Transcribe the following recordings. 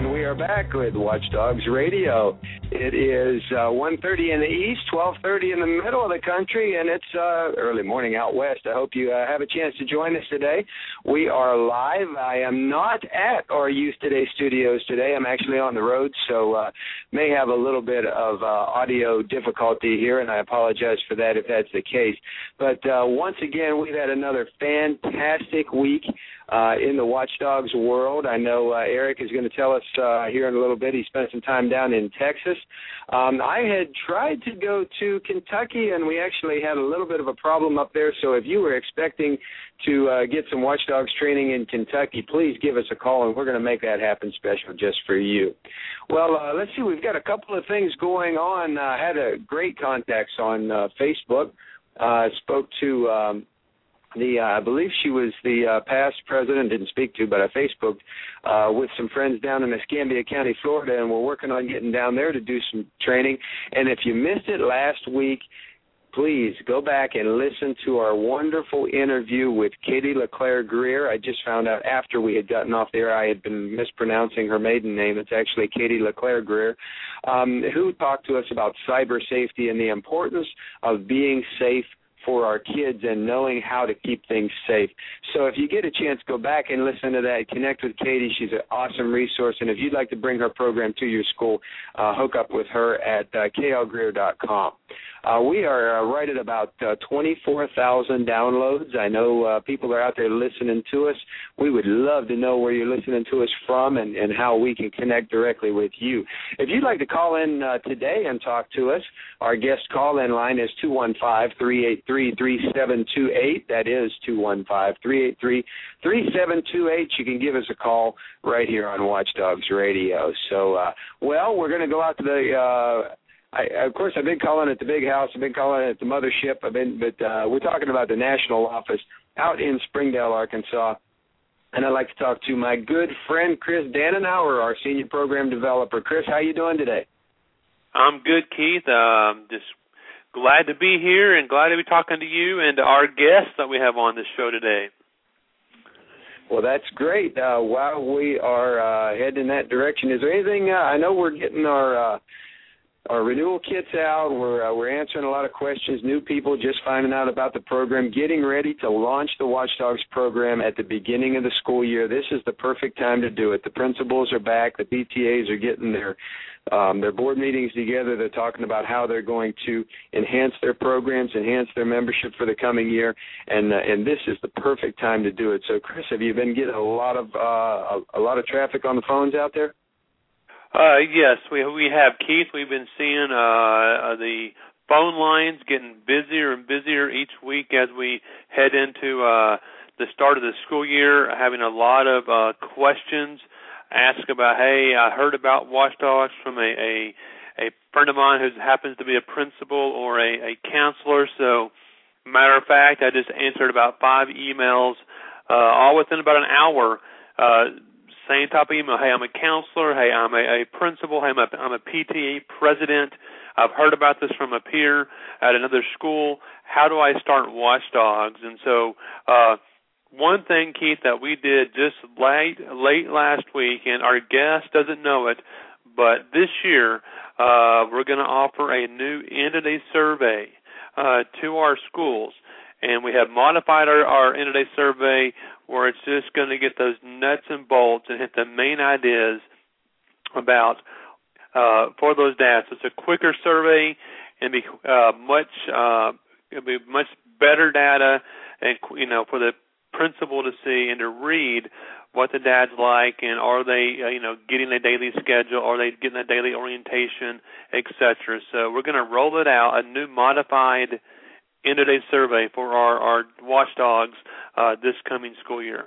and we are back with Watchdogs Radio. It is uh, 1.30 in the east, 12.30 in the middle of the country, and it's uh, early morning out west. I hope you uh, have a chance to join us today. We are live. I am not at our Youth Today studios today. I'm actually on the road, so uh, may have a little bit of uh, audio difficulty here, and I apologize for that if that's the case. But uh, once again, we've had another fantastic week uh, in the Watchdogs world. I know uh, Eric is going to tell us uh, here in a little bit. He spent some time down in Texas. Um, I had tried to go to Kentucky, and we actually had a little bit of a problem up there. So if you were expecting to uh, get some Watchdogs training in Kentucky, please give us a call, and we're going to make that happen special just for you. Well, uh, let's see. We've got a couple of things going on. I uh, had a great contacts on uh, Facebook. Uh, spoke to um, the uh, I believe she was the uh, past president. Didn't speak to, but I Facebooked uh, with some friends down in Escambia County, Florida, and we're working on getting down there to do some training. And if you missed it last week, please go back and listen to our wonderful interview with Katie LeClaire Greer. I just found out after we had gotten off there I had been mispronouncing her maiden name. It's actually Katie LeClaire Greer, um, who talked to us about cyber safety and the importance of being safe for our kids and knowing how to keep things safe. So if you get a chance, go back and listen to that. Connect with Katie. She's an awesome resource. And if you'd like to bring her program to your school, uh, hook up with her at uh, klgreer.com. Uh, we are uh, right at about uh, 24,000 downloads. I know uh, people are out there listening to us. We would love to know where you're listening to us from and, and how we can connect directly with you. If you'd like to call in uh, today and talk to us, our guest call in line is 215 383 3728. That is 215 383 3728. You can give us a call right here on Watchdogs Radio. So, uh, well, we're going to go out to the uh, I, of course, I've been calling it the big house. I've been calling it the mothership. I've been, but uh, we're talking about the national office out in Springdale, Arkansas. And I'd like to talk to my good friend Chris Danenhauer, our senior program developer. Chris, how are you doing today? I'm good, Keith. Um, just glad to be here and glad to be talking to you and to our guests that we have on this show today. Well, that's great. Uh, while we are uh, heading in that direction, is there anything? Uh, I know we're getting our uh, our renewal kit's out. We're uh, we're answering a lot of questions. New people just finding out about the program, getting ready to launch the Watchdogs program at the beginning of the school year. This is the perfect time to do it. The principals are back. The PTAs are getting their um, their board meetings together. They're talking about how they're going to enhance their programs, enhance their membership for the coming year, and uh, and this is the perfect time to do it. So, Chris, have you been getting a lot of uh, a, a lot of traffic on the phones out there? Uh, yes, we we have Keith. We've been seeing uh, uh, the phone lines getting busier and busier each week as we head into uh, the start of the school year. Having a lot of uh, questions ask about, hey, I heard about watchdogs from a, a a friend of mine who happens to be a principal or a, a counselor. So, matter of fact, I just answered about five emails, uh, all within about an hour. Uh, same type of email. Hey, I'm a counselor. Hey, I'm a, a principal. Hey, I'm a, I'm a PTA president. I've heard about this from a peer at another school. How do I start Watchdogs? And so, uh, one thing, Keith, that we did just late late last week, and our guest doesn't know it, but this year uh, we're going to offer a new day survey uh, to our schools, and we have modified our, our end of day survey where it's just going to get those nuts and bolts and hit the main ideas about uh, for those dads. It's a quicker survey and be uh, much uh, it'll be much better data and you know for the principal to see and to read what the dad's like and are they uh, you know getting a daily schedule are they getting a daily orientation etc so we're going to roll it out a new modified end of day survey for our, our watchdogs uh, this coming school year.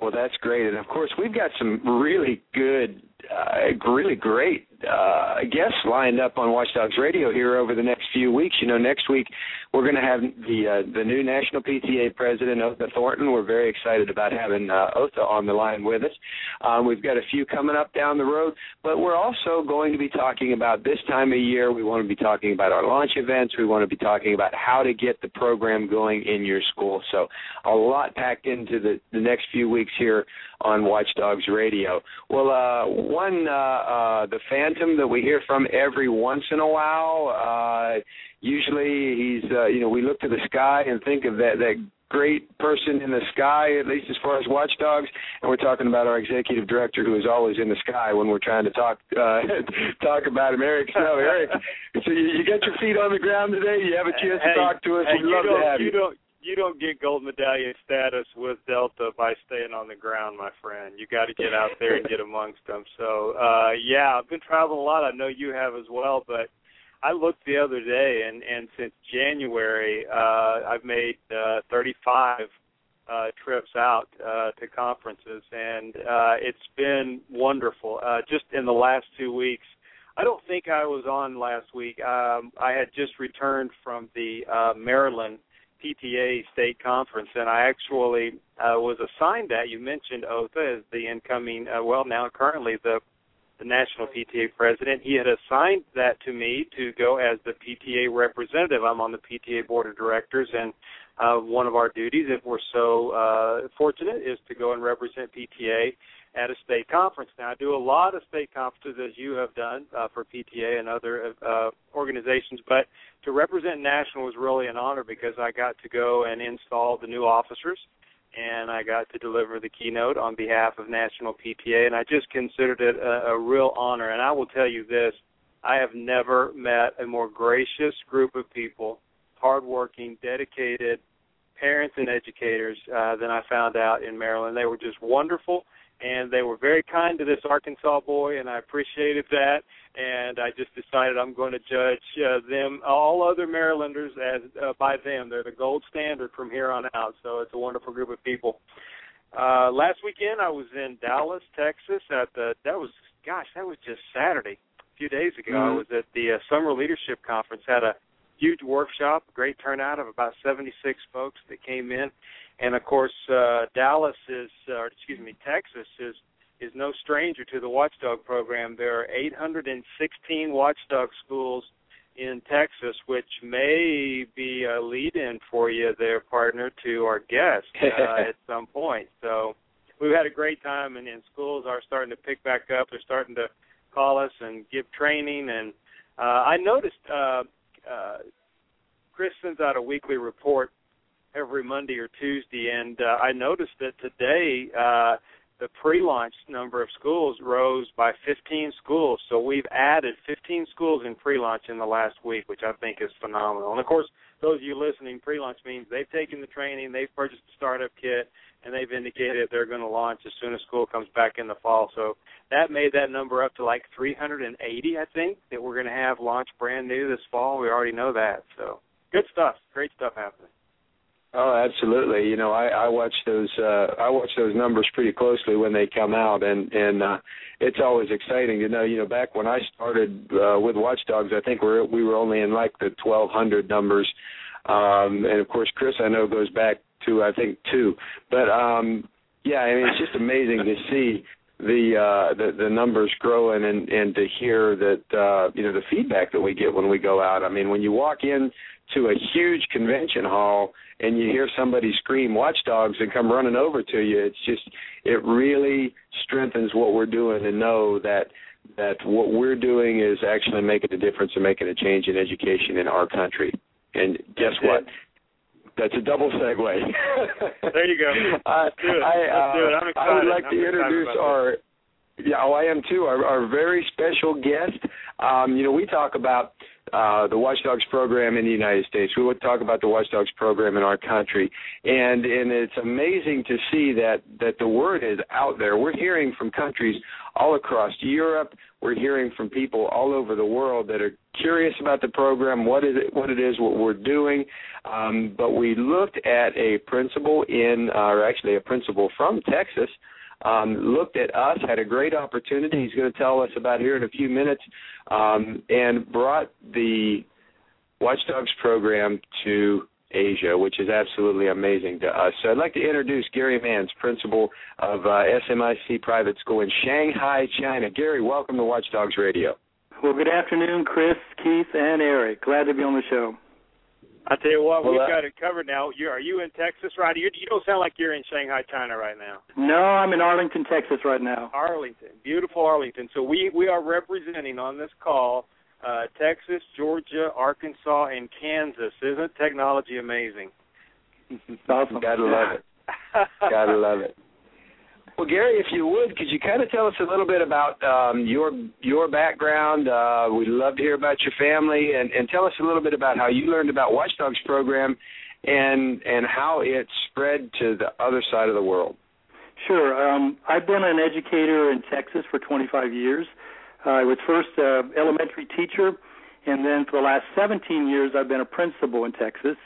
Well, that's great, and of course we've got some really good uh, really great uh, guests lined up on Watchdogs Radio here over the next few weeks. You know, next week we're going to have the uh, the new national PTA president, Otha Thornton. We're very excited about having uh, Otha on the line with us. Um, we've got a few coming up down the road, but we're also going to be talking about this time of year. We want to be talking about our launch events. We want to be talking about how to get the program going in your school. So a lot packed into the, the next few weeks here on Watchdogs Radio. Well, uh, one uh, uh, the Phantom that we hear from every once in a while. Uh, usually, he's uh, you know we look to the sky and think of that that great person in the sky, at least as far as watchdogs. And we're talking about our executive director, who is always in the sky when we're trying to talk uh, talk about him, Eric Snow. Eric, so you, you got your feet on the ground today. You have a chance hey, to talk to us. Hey, We'd love to have you. You you don't get gold medallion status with Delta by staying on the ground, my friend. You got to get out there and get amongst them. So, uh yeah, I've been traveling a lot. I know you have as well, but I looked the other day and and since January, uh I've made uh 35 uh trips out uh to conferences and uh it's been wonderful. Uh just in the last 2 weeks I don't think I was on last week. Um, I had just returned from the uh, Maryland PTA state conference, and I actually uh, was assigned that. You mentioned Otha as the incoming, uh, well, now currently the the national PTA president. He had assigned that to me to go as the PTA representative. I'm on the PTA board of directors, and uh, one of our duties, if we're so uh, fortunate, is to go and represent PTA at a state conference. Now, I do a lot of state conferences, as you have done uh, for PTA and other uh, organizations, but to represent national was really an honor because I got to go and install the new officers and I got to deliver the keynote on behalf of National PTA, and I just considered it a, a real honor. And I will tell you this: I have never met a more gracious group of people, hardworking, dedicated parents and educators uh, than I found out in Maryland. They were just wonderful, and they were very kind to this Arkansas boy, and I appreciated that. And I just decided I'm going to judge uh, them, all other Marylanders, as uh, by them. They're the gold standard from here on out. So it's a wonderful group of people. Uh, last weekend I was in Dallas, Texas. At the that was gosh, that was just Saturday, a few days ago. Mm-hmm. I was at the uh, Summer Leadership Conference. Had a huge workshop, great turnout of about 76 folks that came in and of course uh, Dallas is, uh, excuse me, Texas is is no stranger to the Watchdog program. There are 816 Watchdog schools in Texas, which may be a lead-in for you, there, partner, to our guest uh, at some point. So we've had a great time, and, and schools are starting to pick back up. They're starting to call us and give training, and uh, I noticed uh, uh, Chris sends out a weekly report every Monday or Tuesday, and uh, I noticed that today uh, the pre-launch number of schools rose by 15 schools. So we've added 15 schools in pre-launch in the last week, which I think is phenomenal. And of course, those of you listening, pre-launch means they've taken the training, they've purchased the startup kit, and they've indicated they're going to launch as soon as school comes back in the fall. So that made that number up to like 380, I think, that we're going to have launch brand new this fall. We already know that. So good stuff, great stuff happening. Oh, absolutely. You know, I, I watch those uh I watch those numbers pretty closely when they come out and and uh it's always exciting to know, you know, back when I started uh with Watchdogs, I think we're we were only in like the 1200 numbers. Um and of course Chris I know goes back to I think 2. But um yeah, I mean it's just amazing to see the uh the the numbers growing and and to hear that uh you know the feedback that we get when we go out. I mean, when you walk in to a huge convention hall and you hear somebody scream watchdogs and come running over to you it's just it really strengthens what we're doing to know that that what we're doing is actually making a difference and making a change in education in our country and guess what. That's a double segue. there you go. I, Let's do it. I, Let's do it. I'm uh, excited. I would like I'm to introduce our yeah, oh, I am too. Our, our very special guest. Um, you know, we talk about uh, the Watchdogs program in the United States. We would talk about the Watchdogs program in our country, and and it's amazing to see that that the word is out there. We're hearing from countries all across Europe. We're hearing from people all over the world that are curious about the program, what is it, what it is, what we're doing. Um, but we looked at a principal in, uh, or actually a principal from Texas um, looked at us, had a great opportunity. He's going to tell us about here in a few minutes, um, and brought the Watchdogs program to Asia, which is absolutely amazing to us. So I'd like to introduce Gary Manns, principal of uh, SMIC Private School in Shanghai, China. Gary, welcome to Watchdogs Radio. Well, good afternoon, Chris, Keith, and Eric. Glad to be on the show. I tell you what, well, we've uh, got it covered now. You are you in Texas, right? You, you don't sound like you're in Shanghai, China, right now. No, I'm in Arlington, Texas, right now. Arlington, beautiful Arlington. So we we are representing on this call uh, Texas, Georgia, Arkansas, and Kansas. Isn't technology amazing? awesome. Gotta love it. Gotta love it. Well, Gary, if you would, could you kind of tell us a little bit about um, your your background? Uh, we'd love to hear about your family, and, and tell us a little bit about how you learned about Watchdogs program, and and how it spread to the other side of the world. Sure. Um, I've been an educator in Texas for 25 years. I was first an elementary teacher, and then for the last 17 years, I've been a principal in Texas.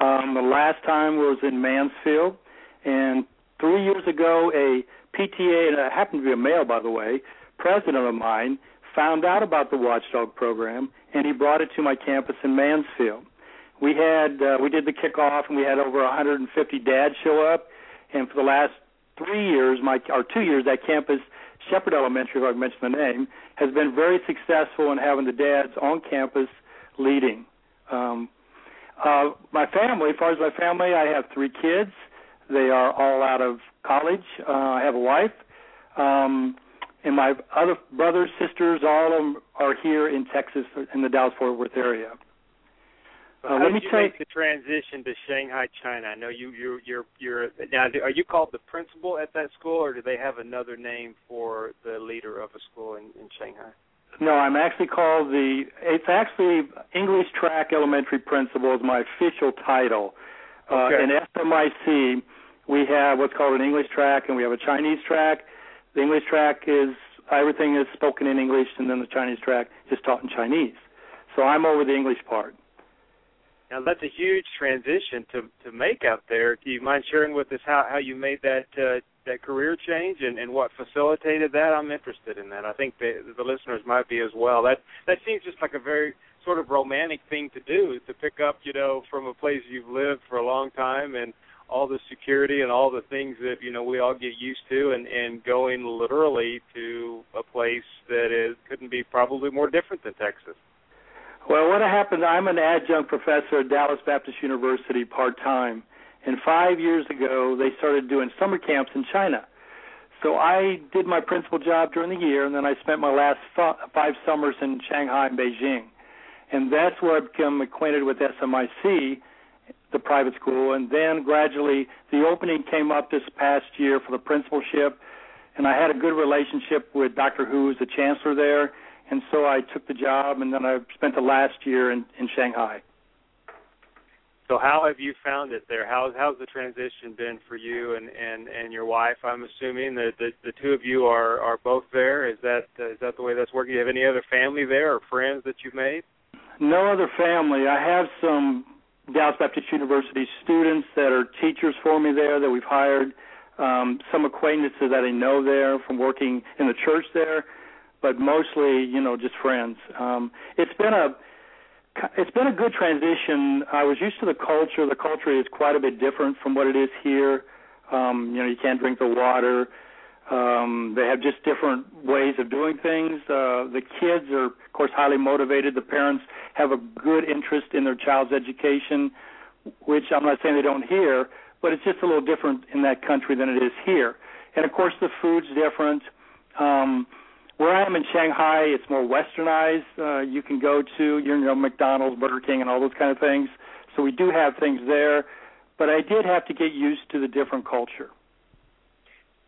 Um, the last time was in Mansfield, and three years ago, a PTA, and it happened to be a male, by the way, president of mine, found out about the Watchdog program, and he brought it to my campus in Mansfield. We had uh, we did the kickoff, and we had over 150 dads show up. And for the last three years, my or two years, that campus, Shepherd Elementary, if I mention the name, has been very successful in having the dads on campus leading. Um, uh, my family, as far as my family, I have three kids. They are all out of college. Uh, I have a wife, um, and my other brothers, sisters, all of them are here in Texas, in the Dallas-Fort Worth area. Uh, how let me did you make the transition to Shanghai, China? I know you you're you're you're now. Are you called the principal at that school, or do they have another name for the leader of a school in, in Shanghai? No, I'm actually called the. It's actually English Track Elementary Principal is my official title. Okay. Uh, in SMIC, we have what's called an English track, and we have a Chinese track. The English track is everything is spoken in English, and then the Chinese track is taught in Chinese. So I'm over the English part. Now that's a huge transition to to make out there. Do you mind sharing with us how how you made that uh, that career change and and what facilitated that? I'm interested in that. I think the the listeners might be as well. That that seems just like a very sort of romantic thing to do to pick up, you know, from a place you've lived for a long time and all the security and all the things that you know we all get used to and and going literally to a place that is couldn't be probably more different than Texas. Well, what happened? I'm an adjunct professor at Dallas Baptist University part time, and five years ago they started doing summer camps in China. So I did my principal job during the year, and then I spent my last five summers in Shanghai and Beijing, and that's where I became acquainted with SMIC, the private school, and then gradually the opening came up this past year for the principalship, and I had a good relationship with Dr. Hu, who's the chancellor there and so I took the job, and then I spent the last year in, in Shanghai. So how have you found it there? How how's the transition been for you and and and your wife? I'm assuming that the the two of you are are both there. Is that uh, is that the way that's working? Do you have any other family there or friends that you've made? No other family. I have some Dallas Baptist University students that are teachers for me there that we've hired. Um, some acquaintances that I know there from working in the church there, but mostly, you know, just friends. Um, it's been a it's been a good transition. I was used to the culture. The culture is quite a bit different from what it is here. Um, you know, you can't drink the water. Um, they have just different ways of doing things. Uh, the kids are, of course, highly motivated. The parents have a good interest in their child's education, which I'm not saying they don't here, but it's just a little different in that country than it is here. And of course, the food's different. Um, where I am in Shanghai, it's more westernized. Uh, you can go to you know McDonald's, Burger King, and all those kind of things. So we do have things there, but I did have to get used to the different culture.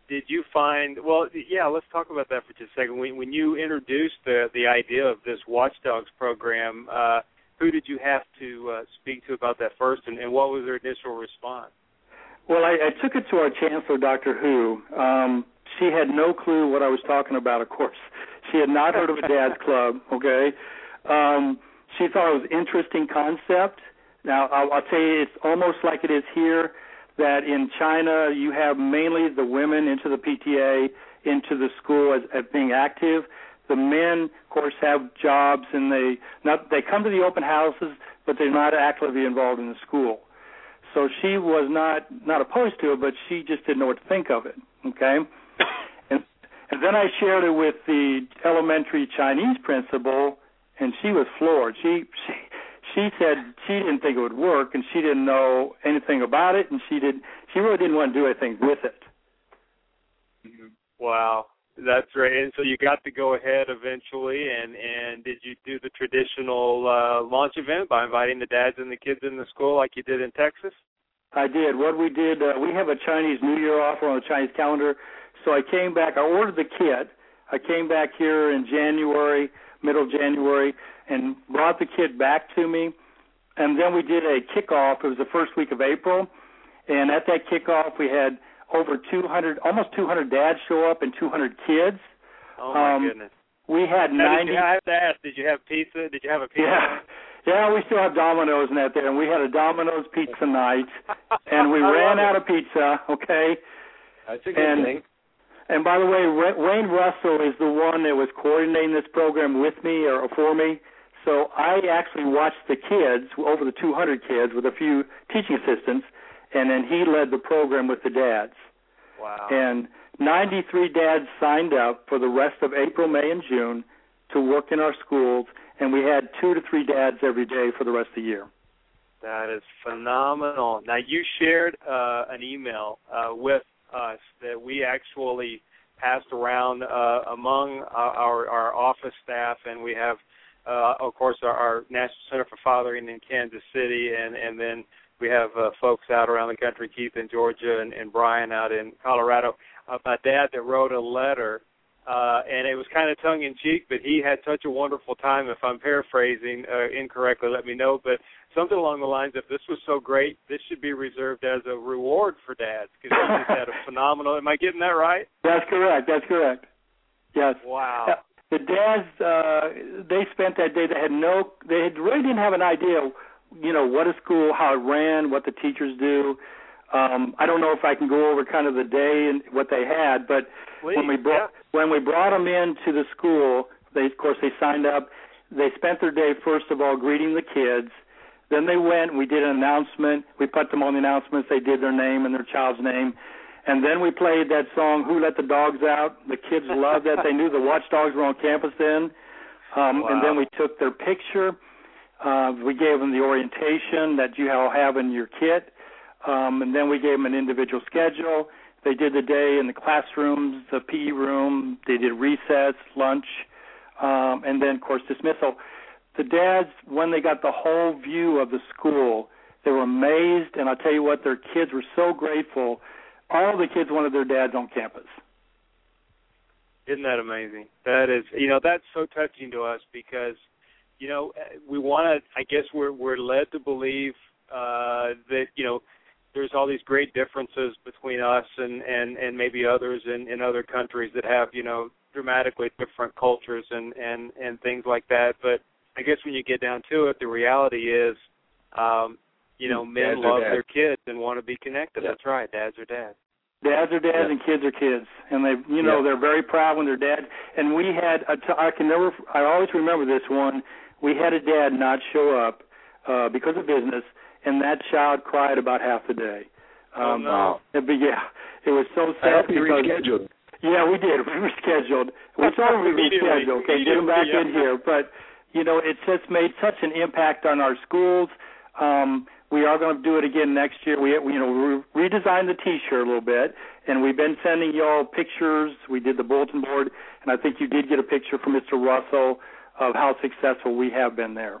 Did you find well? Yeah, let's talk about that for just a second. When, when you introduced the the idea of this Watchdogs program, uh, who did you have to uh, speak to about that first, and, and what was their initial response? Well, I, I took it to our chancellor, Dr. Hu. Um, she had no clue what I was talking about. Of course, she had not heard of a dad's club. Okay, um, she thought it was an interesting concept. Now, I'll, I'll tell you, it's almost like it is here. that in China you have mainly the women into the PTA, into the school as, as being active. The men, of course, have jobs and they not they come to the open houses, but they're not actively involved in the school. So she was not not opposed to it, but she just didn't know what to think of it. Okay, then I shared it with the elementary Chinese principal, and she was floored. She she she said she didn't think it would work, and she didn't know anything about it, and she did she really didn't want to do anything with it. Wow, that's right. And so you got to go ahead eventually, and and did you do the traditional uh, launch event by inviting the dads and the kids in the school like you did in Texas? I did. What we did, uh, we have a Chinese New Year offer on the Chinese calendar. So I came back. I ordered the kit. I came back here in January, middle of January, and brought the kit back to me. And then we did a kickoff. It was the first week of April, and at that kickoff we had over 200, almost 200 dads show up and 200 kids. Oh my um, goodness! We had Now, 90. Did you, I have to ask, did you have pizza? Did you have a pizza? Yeah. Yeah, we still have Domino's in that there, and we had a Domino's pizza night, and we ran out of pizza. Okay, That's a good And- thing. And by the way, Wayne Russell is the one that was coordinating this program with me or for me. So I actually watched the kids, over the 200 kids, with a few teaching assistants, and then he led the program with the dads. Wow. And 93 dads signed up for the rest of April, May, and June to work in our schools, and we had two to three dads every day for the rest of the year. That is phenomenal. Now you shared uh, an email uh, with us that we actually passed around uh, among our, our, our office staff, and we have, uh, of course, our, our National Center for Fathering in Kansas City, and and then we have uh, folks out around the country, Keith in Georgia, and, and Brian out in Colorado. Uh, my dad that wrote a letter uh, and it was kind of tongue in cheek, but he had such a wonderful time. If I'm paraphrasing uh, incorrectly, let me know. But something along the lines of, "This was so great, this should be reserved as a reward for dads because he just had a phenomenal." Am I getting that right? That's correct. That's correct. Yes. Wow. Uh, The dads, uh, they spent that day. They had no, they had, really didn't have an idea, you know, what a school, how it ran, what the teachers do. Um, I don't know if I can go over kind of the day and what they had, but Please, when we brought yeah. when we brought them into the school, they of course they signed up. They spent their day first of all greeting the kids. Then they went and we did an announcement. We put them on the announcements. They did their name and their child's name. And then we played that song "Who Let the Dogs Out." The kids loved that. They knew the watchdogs were on campus then. Um, And then we took their picture. Uh, we gave them the orientation that you all have in your kit. Um, and then we gave them an individual schedule. They did the day in the classrooms, the PE room. They did recess, lunch, um, and then, of course, dismissal. The dads, when they got the whole view of the school, they were amazed. And I'll tell you what, their kids were so grateful. All the kids wanted their dads on campus. Isn't that amazing? That is, you know, that's so touching to us because, you know, we want to. I guess we're we're led to believe uh, that you know there's all these great differences between us and and and maybe others in in other countries that have you know dramatically different cultures and and and things like that. But I guess when you get down to it, the reality is, um, you know, men Dads love their kids and want to be connected. Yeah. That's right. Dads are dads. Dads are dads Yeah. and kids are kids, and they, you know, Yeah. they're very proud when their dad. And we had, a t- I can never, I always remember this one. We had a dad not show up uh, because of business, and that child cried about half the day. Oh, Um, no. But yeah, it was so I sad because rescheduled. yeah, we did. We rescheduled. We told him we rescheduled. Okay, get him back in here. But you know, it's just made such an impact on our schools. Um, we are going to do it again next year. We, we you know, we redesigned the T-shirt a little bit, and we've been sending y'all pictures. We did the bulletin board, and I think you did get a picture from Mr. Russell of how successful we have been there.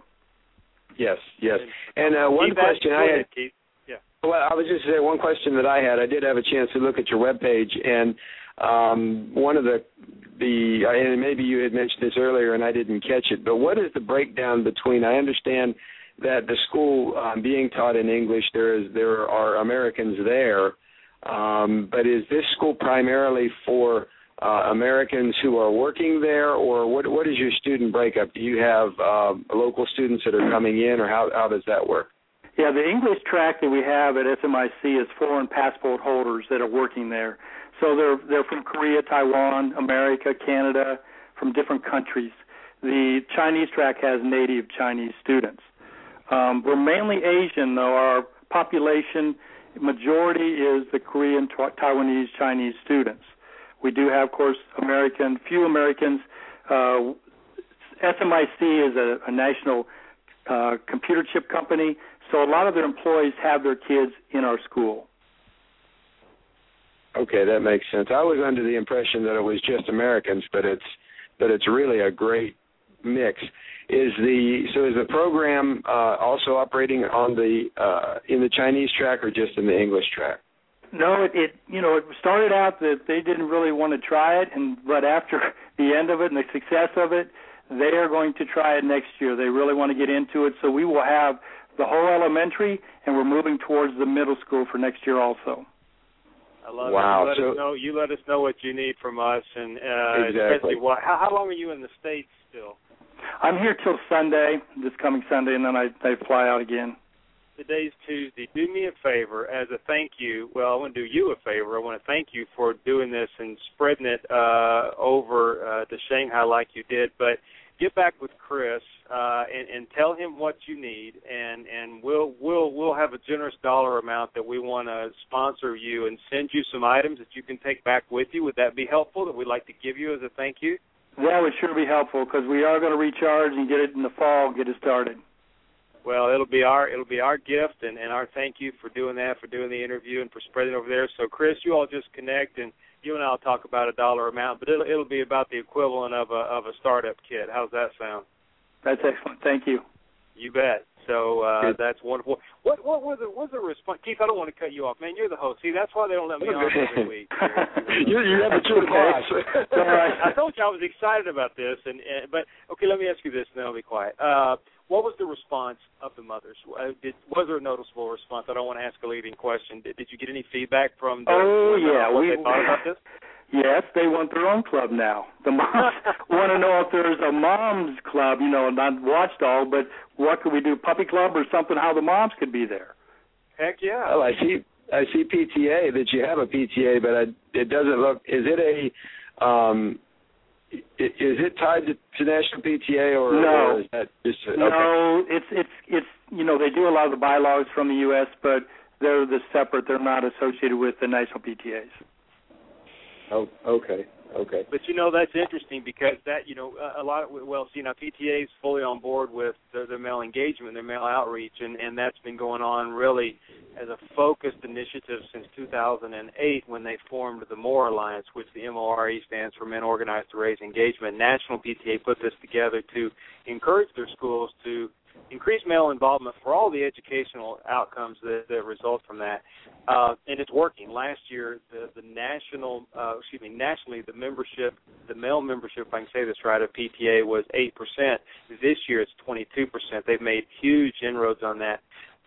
Yes, yes. And uh, one Keep that- question I had Keith. Yeah. Well, I was just saying one question that I had. I did have a chance to look at your web page, and um, one of the the and maybe you had mentioned this earlier, and I didn't catch it. But what is the breakdown between? I understand that the school um, being taught in English, there is there are Americans there, um, but is this school primarily for uh, Americans who are working there, or what? What is your student breakup? Do you have uh, local students that are coming in, or how how does that work? Yeah, the English track that we have at SMIC is foreign passport holders that are working there. So they're they're from Korea, Taiwan, America, Canada, from different countries. The Chinese track has native Chinese students. Um, we're mainly Asian, though. Our population majority is the Korean, Taiwanese, Chinese students. We do have, of course, American, few Americans. Uh, SMIC is a, a national uh, computer chip company, so a lot of their employees have their kids in our school. Okay, that makes sense. I was under the impression that it was just Americans, but it's but it's really a great mix. Is the so is the program uh, also operating on the uh, in the Chinese track or just in the English track? No, it, it you know it started out that they didn't really want to try it, and but after the end of it and the success of it, they are going to try it next year. They really want to get into it, so we will have the whole elementary, and we're moving towards the middle school for next year also. I love wow. it. You let so, us know. You let us know what you need from us, and uh, exactly. especially what. How, how long are you in the states still? I'm here till Sunday, this coming Sunday, and then I I fly out again. Today's Tuesday. Do me a favor as a thank you. Well, I want to do you a favor. I want to thank you for doing this and spreading it uh, over uh, to Shanghai like you did. But get back with Chris uh, and, and tell him what you need, and and we'll we'll we'll have a generous dollar amount that we want to sponsor you and send you some items that you can take back with you. Would that be helpful? That we'd like to give you as a thank you. That would sure be helpful because we are going to recharge and get it in the fall, get it started. Well, it'll be our it'll be our gift and, and our thank you for doing that, for doing the interview and for spreading over there. So, Chris, you all just connect and you and I'll talk about a dollar amount, but it'll it'll be about the equivalent of a of a startup kit. How's that sound? That's excellent. Thank you. You bet. So uh, that's wonderful. What what was the was the response? Keith, I don't want to cut you off, man. You're the host. See, that's why they don't let me on every week. you you have a true right. I told you I was excited about this, and, and but okay, let me ask you this, and then I'll be quiet. Uh, what was the response of the mothers? Uh, did, was there a noticeable response? I don't want to ask a leading question. Did, did you get any feedback from? The, oh yeah, what we they thought about this. Yes, they want their own club now. The moms want to know if there's a moms club, you know, not watchdog, but what could we do, puppy club or something? How the moms could be there. Heck yeah. Well, I see. I see PTA that you have a PTA, but I, it doesn't look. Is it a? Um, is it tied to, to national PTA or, no? Or is that just a, okay. No, it's it's it's you know they do a lot of the bylaws from the U.S., but they're the separate. They're not associated with the national PTAs. Oh, okay, okay. But you know that's interesting because that you know a, lot of well, see now PTA is fully on board with their, their male engagement, their male outreach, and and that's been going on really as a focused initiative since 2008 when they formed the MORE Alliance, which the MORE stands for Men Organized to Raise Engagement. National PTA put this together to encourage their schools to increase male involvement for all the educational outcomes that, that result from that. Uh, and it's working. Last year, the, the national, uh, excuse me, nationally, the membership, the male membership, if I can say this right, of PTA was 8%. This year, it's 22%. They've made huge inroads on that.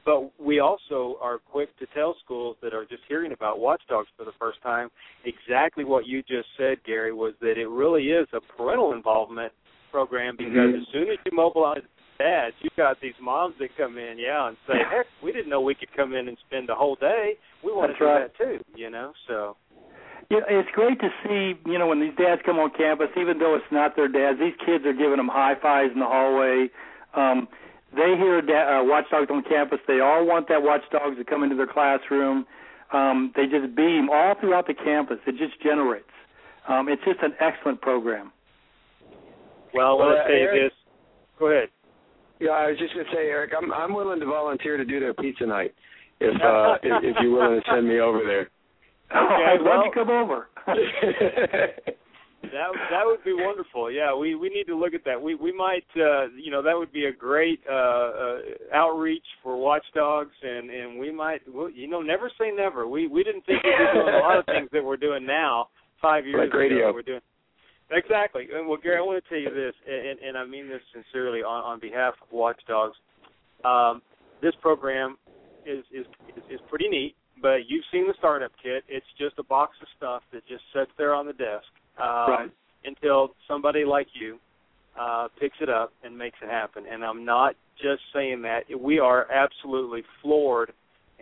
But we also are quick to tell schools that are just hearing about watchdogs for the first time exactly what you just said, Gary, was that it really is a parental involvement program because mm-hmm. as soon as you mobilize dads, you got these moms that come in, yeah, and say, "Heck, we didn't know we could come in and spend the whole day. We want That's to do right. that too." You know, so. Yeah, it's great to see, you know, when these dads come on campus, even though it's not their dads, these kids are giving them high fives in the hallway. Um, they hear da- uh, watchdogs on campus. They all want that watchdogs to come into their classroom. Um, they just beam all throughout the campus. It just generates. Um, it's just an excellent program. Well, I want Well, to say this. Go ahead. Yeah, I was just gonna say, Eric, I'm I'm willing to volunteer to do their pizza night if uh if, if you're willing to send me over there. Oh, I'd well- love to come over. That that would be wonderful. Yeah, we we need to look at that. We we might uh you know that would be a great uh, uh outreach for watchdogs and and we might well, you know never say never. We we didn't think we'd be doing a lot of things that we're doing now 5 years Like radio. ago. We're doing Exactly. And well Gary, I want to tell you this and and I mean this sincerely on on behalf of watchdogs. Um this program is is is pretty neat but you've seen the startup kit. It's just a box of stuff that just sits there on the desk um, Right. until somebody like you uh, picks it up and makes it happen. And I'm not just saying that. We are absolutely floored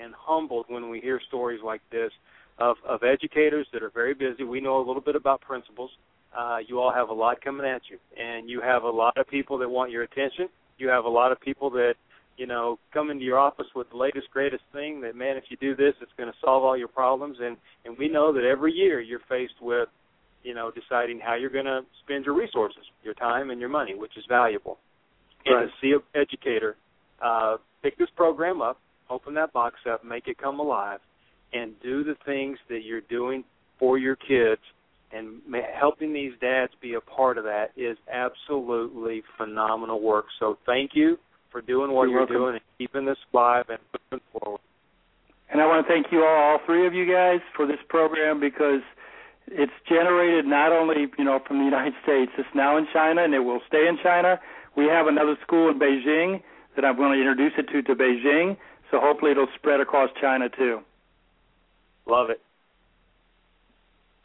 and humbled when we hear stories like this of, of educators that are very busy. We know a little bit about principals. Uh, you all have a lot coming at you, and you have a lot of people that want your attention. You have a lot of people that you know come into your office with the latest greatest thing that man if you do this it's going to solve all your problems and and we know that every year you're faced with you know deciding how you're going to spend your resources your time and your money which is valuable right. and to see an educator uh pick this program up open that box up make it come alive and do the things that you're doing for your kids and helping these dads be a part of that is absolutely phenomenal work. So thank you for doing what you're, you're doing and keeping this live and moving forward. And I want to thank you all, all three of you guys, for this program because it's generated not only you know from the United States, it's now in China and it will stay in China. We have another school in Beijing that I'm going to introduce it to to Beijing, so hopefully it'll spread across China too. Love it.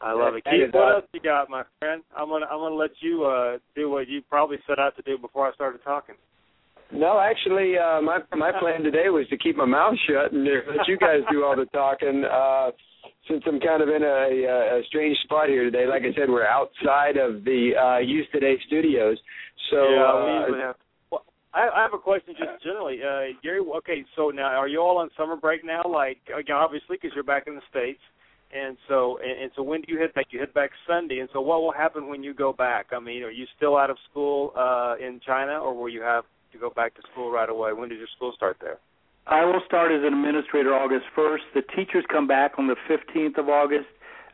I love it. Keith, what else you got, my friend? I'm gonna I'm gonna let you uh do what you probably set out to do before I started talking. No, actually, uh, my my plan today was to keep my mouth shut and let you guys do all the talking. Uh, since I'm kind of in a, a strange spot here today, like I said, we're outside of the uh, Youth Today studios. So yeah, uh, have. Well, I, I have a question just generally, uh, Gary. Okay, so now are you all on summer break now? Like, obviously, because you're back in the states. And so, and, and so, when do you head back? You head back Sunday. And so, what will happen when you go back? I mean, are you still out of school uh, in China, or will you have to go back to school right away? When does your school start there? I will start as an administrator August 1st. The teachers come back on the 15th of August.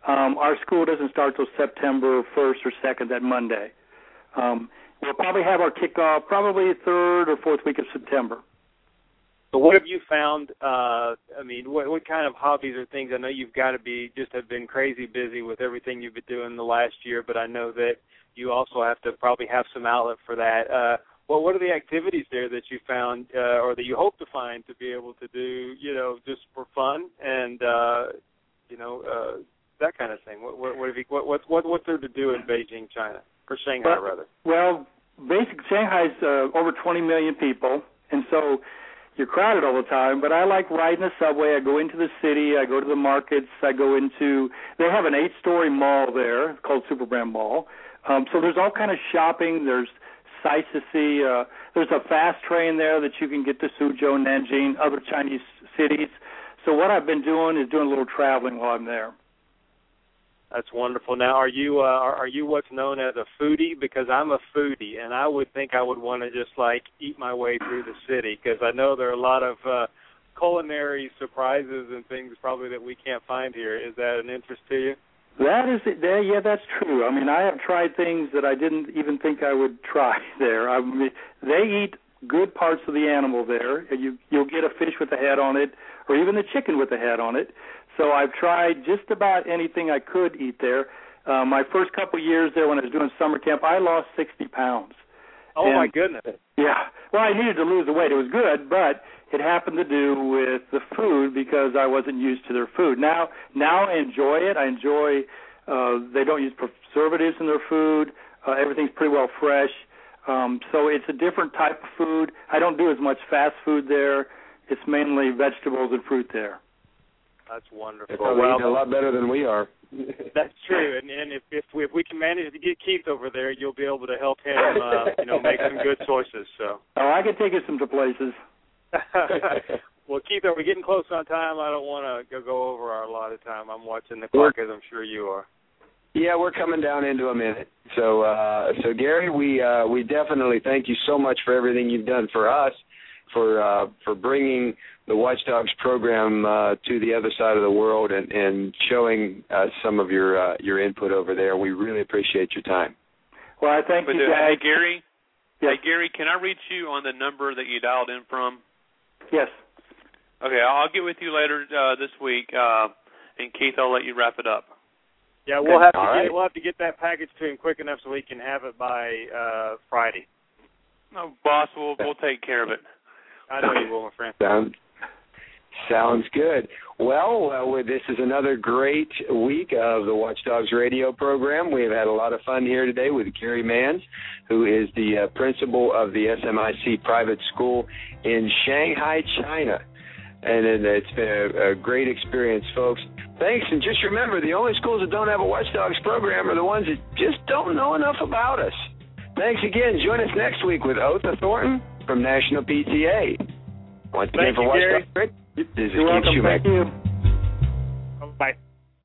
Um, our school doesn't start till September 1st or 2nd, that Monday. Um, we'll probably have our kickoff probably third or fourth week of September. So what have you found? Uh, I mean, what, what kind of hobbies or things? I know you've got to be just have been crazy busy with everything you've been doing the last year, but I know that you also have to probably have some outlet for that. Uh, well, what are the activities there that you found uh, or that you hope to find to be able to do, you know, just for fun and uh, you know uh, that kind of thing? What what what, have you, what what what what's there to do in Beijing, China, or Shanghai well, rather? Well, basic Shanghai's uh, over 20 million people, and so you're crowded all the time. But I like riding the subway. I go into the city. I go to the markets. I go into. They have an eight-story mall there called Superbrand Mall. Um, so there's all kind of shopping. There's sights see. Uh, there's a fast train there that you can get to Suzhou, Nanjing, other Chinese cities. So what I've been doing is doing a little traveling while I'm there. That's wonderful. Now, are you uh, are, you what's known as a foodie? Because I'm a foodie, and I would think I would want to just like eat my way through the city because I know there are a lot of uh, culinary surprises and things probably that we can't find here. Is that an interest to you? That is, there. yeah, that's true. I mean, I have tried things that I didn't even think I would try there. I mean, they eat good parts of the animal there. You you'll get a fish with a head on it, or even the chicken with a head on it. So I've tried just about anything I could eat there. Uh, my first couple years there, when I was doing summer camp, I lost 60 pounds. Oh and, my goodness! Yeah, well, I needed to lose the weight. It was good, but it happened to do with the food because I wasn't used to their food. Now, now I enjoy it. I enjoy. Uh, they don't use preservatives in their food. Uh, everything's pretty well fresh. Um, so it's a different type of food. I don't do as much fast food there. It's mainly vegetables and fruit there. That's wonderful. They're probably well, eating a lot better than we are. that's true, and, and if if we, if we can manage to get Keith over there, you'll be able to help him, uh, you know, make some good choices. So. Oh, I can take you some to places. well, Keith, are we getting close on time? I don't want to go over our allotted time. I'm watching the clock, as I'm sure you are. Yeah, we're coming down into a minute. So, uh, so Gary, we uh, we definitely thank you so much for everything you've done for us, for uh, for bringing the Watchdogs program uh, to the other side of the world and, and showing us some of your uh, your input over there. We really appreciate your time. Well, I thank but, you, uh, guys. Hey, Gary. Yes. Hey, Gary, can I reach you on the number that you dialed in from? Yes. Okay, I'll get with you later uh, this week, uh, and Keith, I'll let you wrap it up. Yeah, we'll have to All get right. we'll have to get that package to him quick enough so he can have it by uh Friday. No, boss, we'll we'll take care of it. I know you will, my friend. Sounds Sounds good. Well, uh, this is another great week of the Watchdogs radio program. We have had a lot of fun here today with Gary Manns, who is the uh, principal of the SMIC private school in Shanghai, China. And it's been a, a great experience, folks. Thanks, and just remember the only schools that don't have a Watchdogs program are the ones that just don't know enough about us. Thanks again. Join us next week with Otha Thornton from National PTA. Once again, Thank for you, Watchdogs Gary. this is You're Keith welcome. Schumacher. Thank you. Bye.